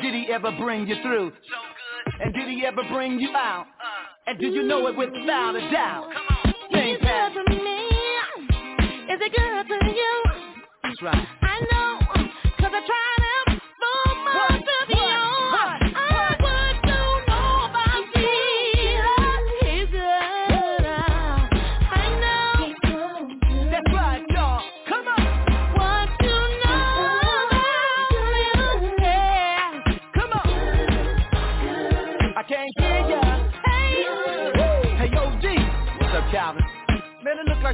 Did he ever bring you through? And did he ever bring you out? And did you know it without a doubt? Is it good for me. Is it good for you? That's right. I know.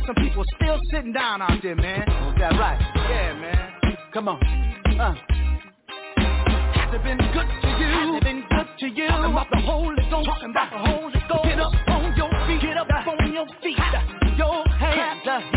some people still sitting down out there, man. Oh, is that right? Yeah, man. Come on. Uh. Has it been good to you? Has it been good to you? Talking about the Holy Ghost. Talking about the Holy Ghost. Get up on your feet. Get up on your feet. Your hands. Clap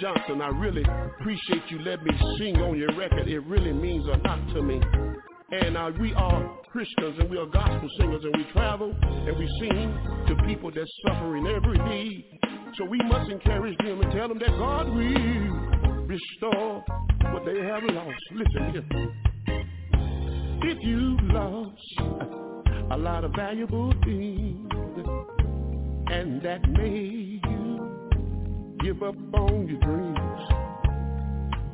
Johnson, I really appreciate you let me sing on your record. It really means a lot to me. And uh, we are Christians and we are gospel singers and we travel and we sing to people that's suffering every need. So we must encourage them and tell them that God will restore what they have lost. Listen here. If you lost a lot of valuable things and that may give up on your dreams.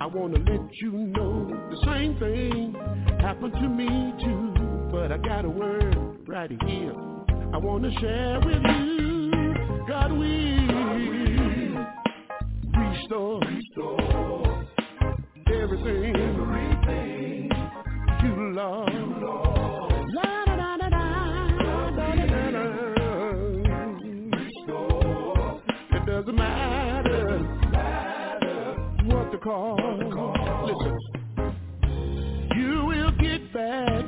I wanna let you know the same thing happened to me too, but I got a word right here. I wanna share with you. God will restore. restore. Listen, you will get back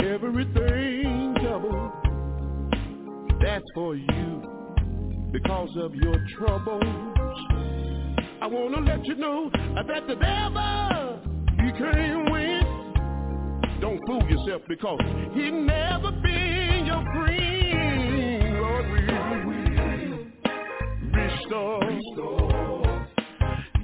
everything double. That's for you because of your troubles. I wanna let you know that the devil you can't win. Don't fool yourself because he never been your friend. Lord, we restore. restore.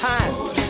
time.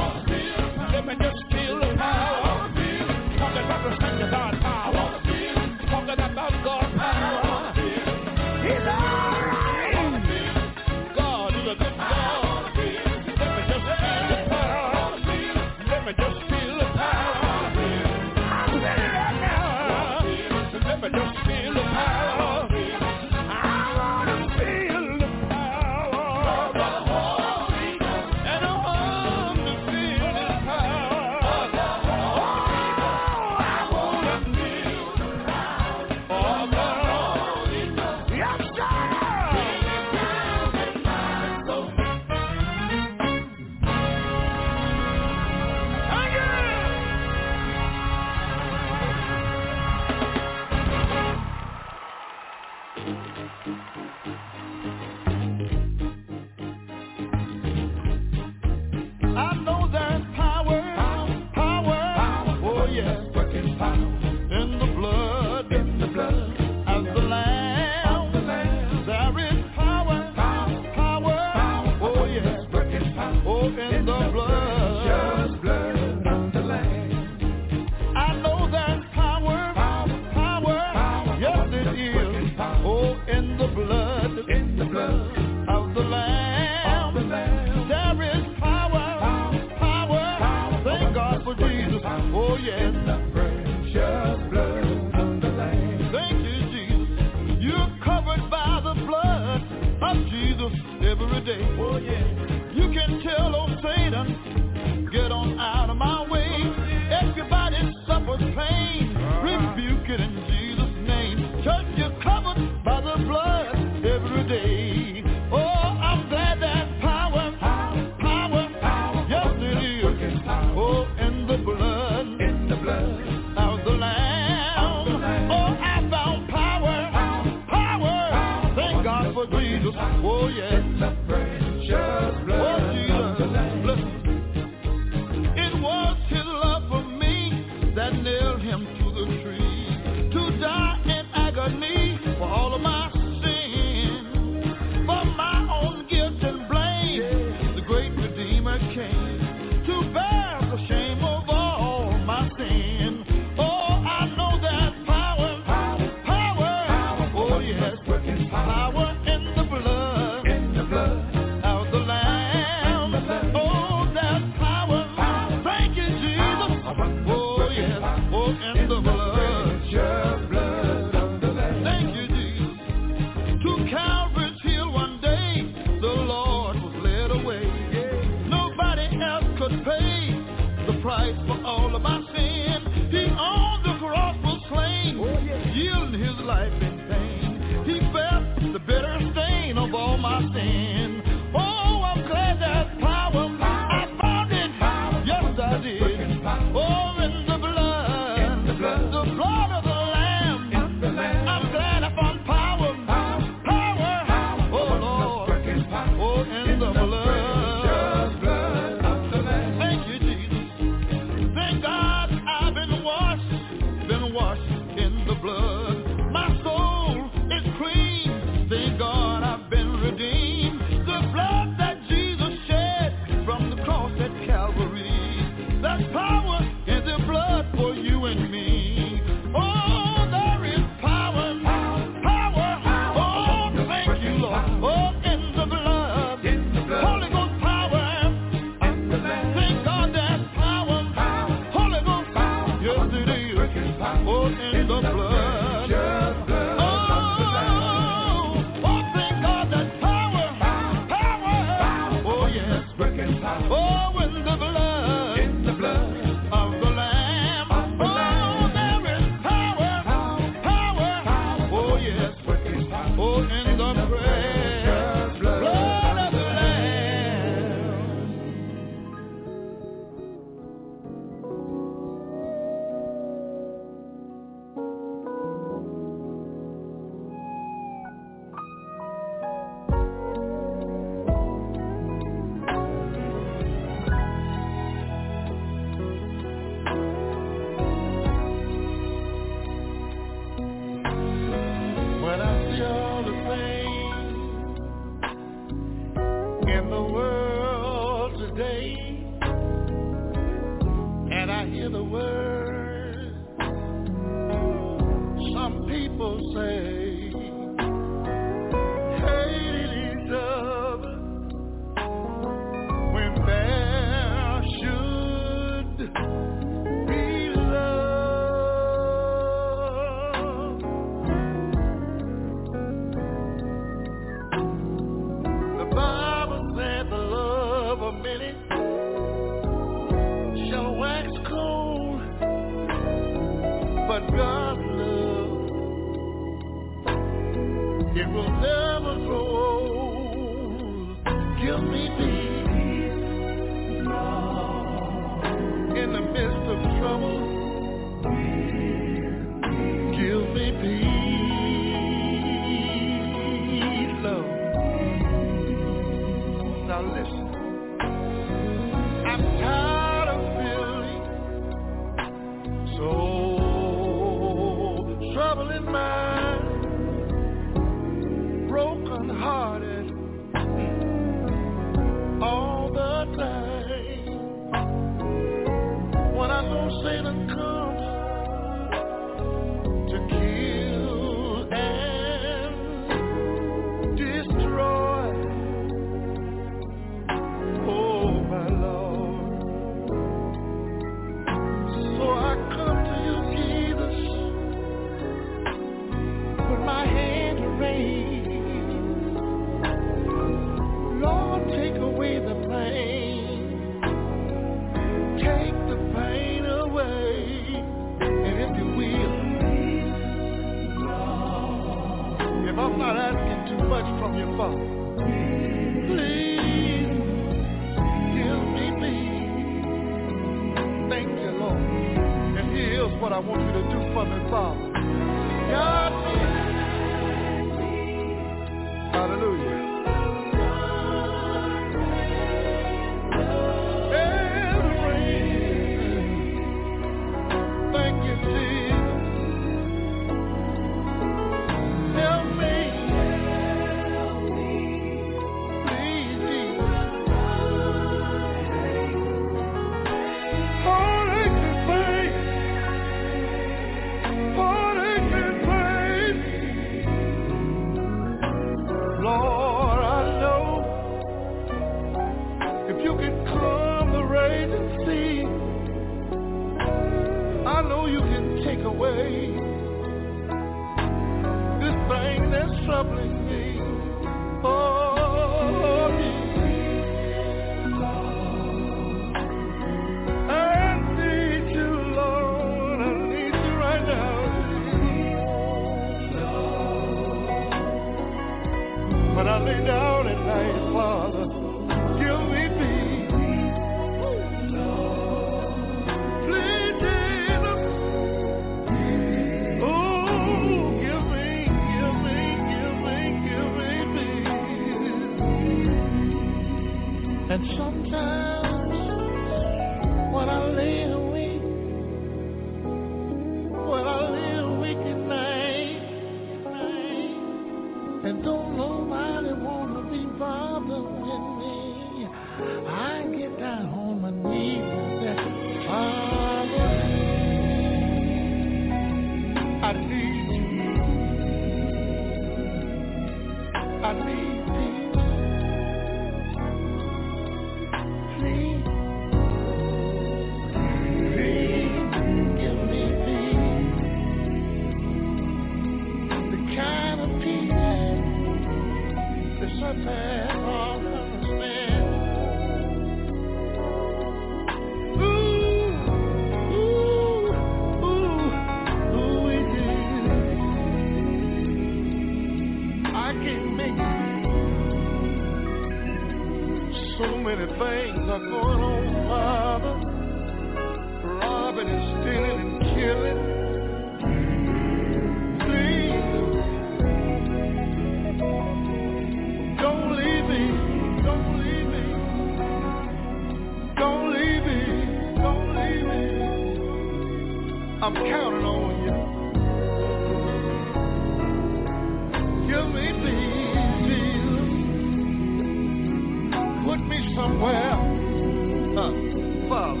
Father.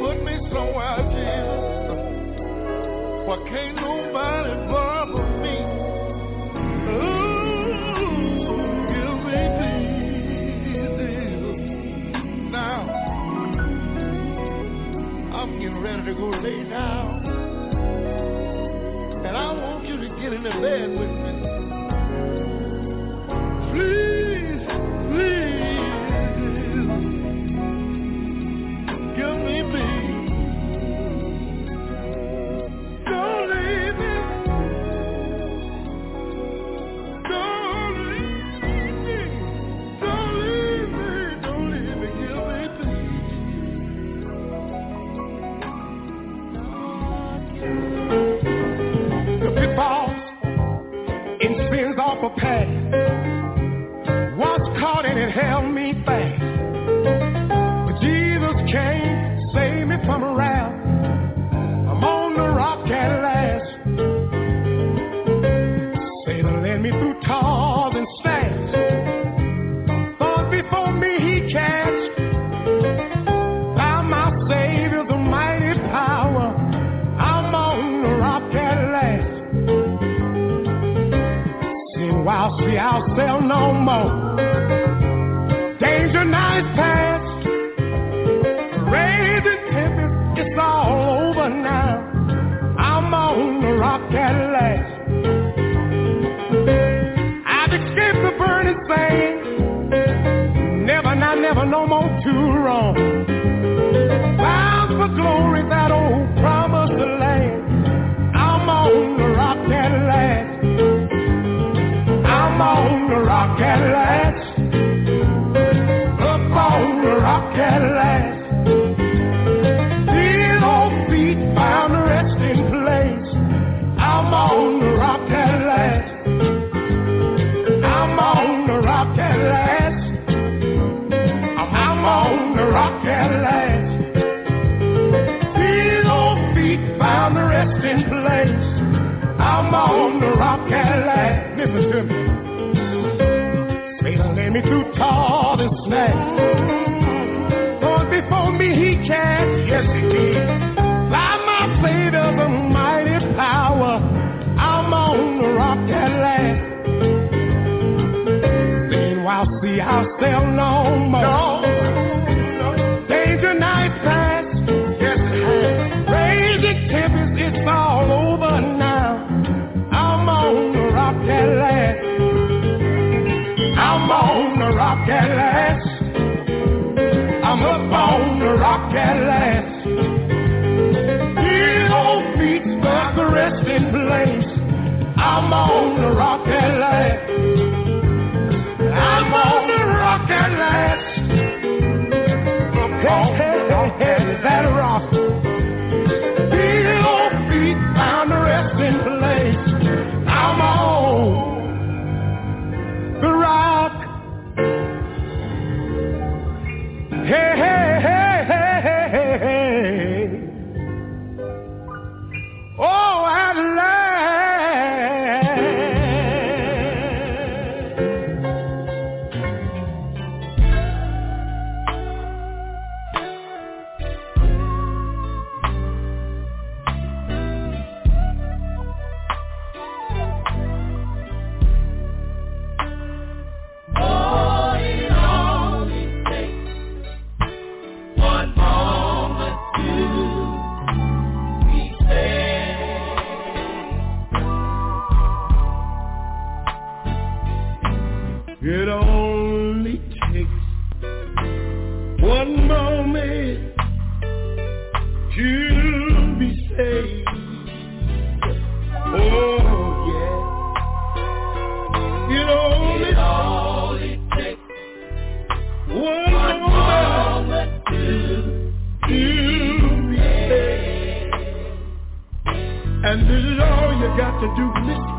Put me somewhere, Jesus. For can't nobody bother me. Ooh, give me peace, Now, I'm getting ready to go lay down. And I want you to get in the bed with me. see there no more. Danger night past, raging tempest, it's all over now. I'm on the rock at last. I've escaped the burning sand, never, not never, no more too wrong. Bound for glory, that old tell It only takes one moment to be saved. Oh yeah. It only, it only takes one, one moment, moment to, to be saved. And this is all you got to do. Listen.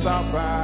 Stopped by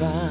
divine.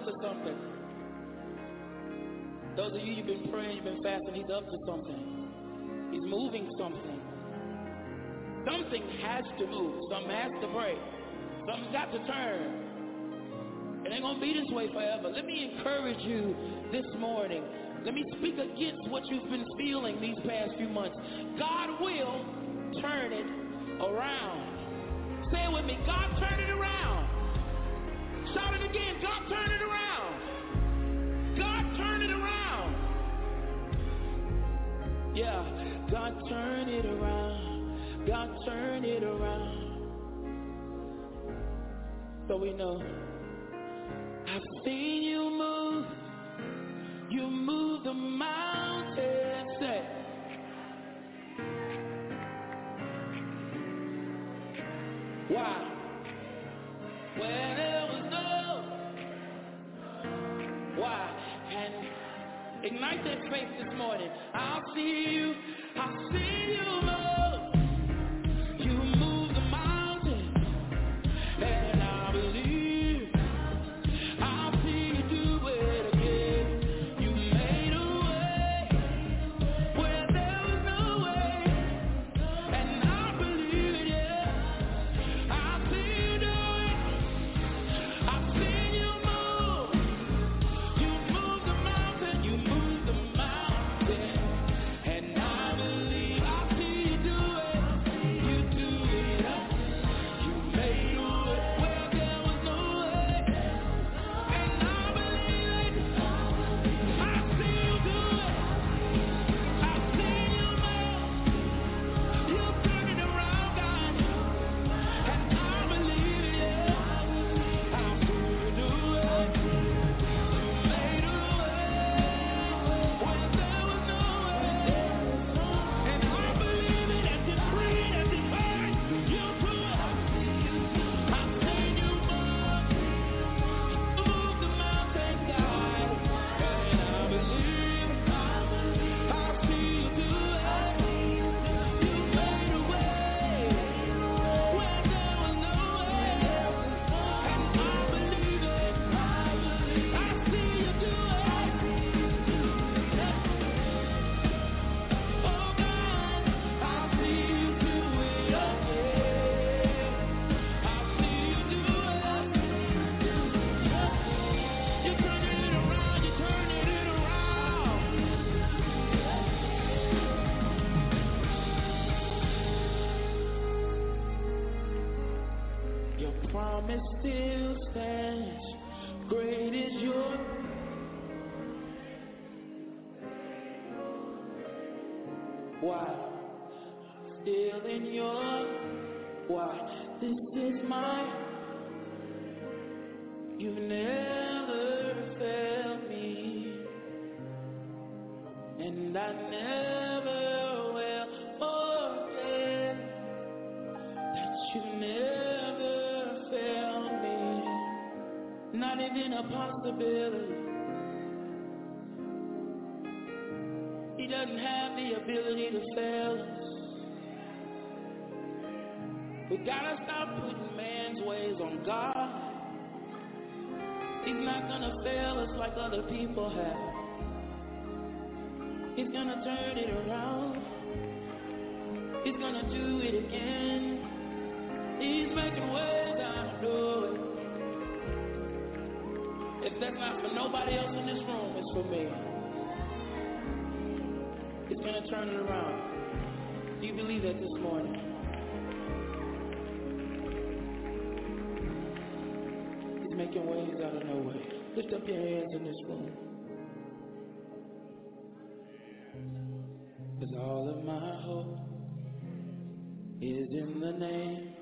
up to something. Those of you, you've been praying, you've been fasting, He's up to something. He's moving something. Something has to move. Something has to break. Something's got to turn. It ain't going to be this way forever. Let me encourage you this morning. Let me speak against what you've been feeling these past few months. God will turn it around. Say it with me. God, turn it around. Shout it again. God, turn it around. Yeah, God turn it around. God turn it around. So we know. I've seen you move. You move the mountains. Why? Well. Ignite that faith this morning. I'll see you. I'll see you. Possibility He doesn't have the ability to fail us. We gotta stop putting man's ways on God. He's not gonna fail us like other people have. He's gonna turn it around. He's gonna do it again. He's making ways out of no that's not for nobody else in this room, it's for me. It's going to turn it around. Do you believe that this morning? He's making ways out of no way. Lift up your hands in this room. Cause all of my hope is in the name,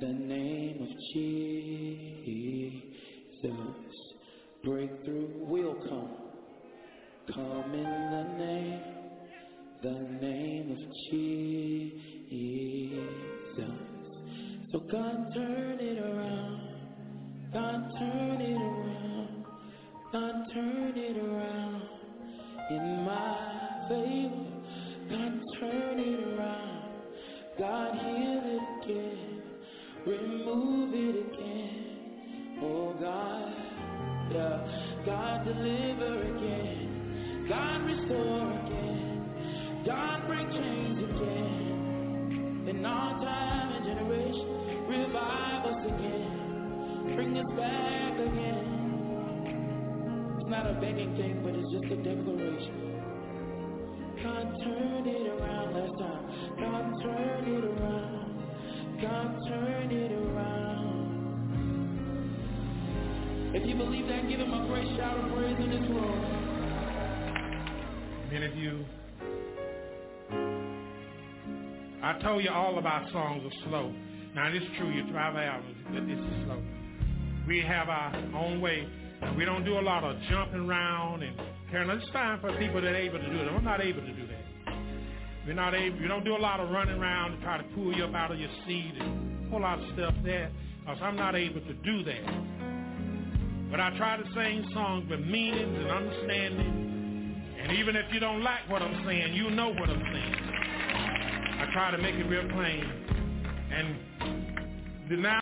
the name of Jesus. Come songs are slow. Now, it's true, you drive albums, but this is slow. We have our own way, and we don't do a lot of jumping around and carrying. It's fine for people that are able to do it. I'm not able to do that. We're not able, we don't do a lot of running around to try to pull you up out of your seat and pull out stuff there, because I'm not able to do that. But I try to sing songs with meanings and understanding. And even if you don't like what I'm saying, you know what I'm saying. Try to make it real plain. And now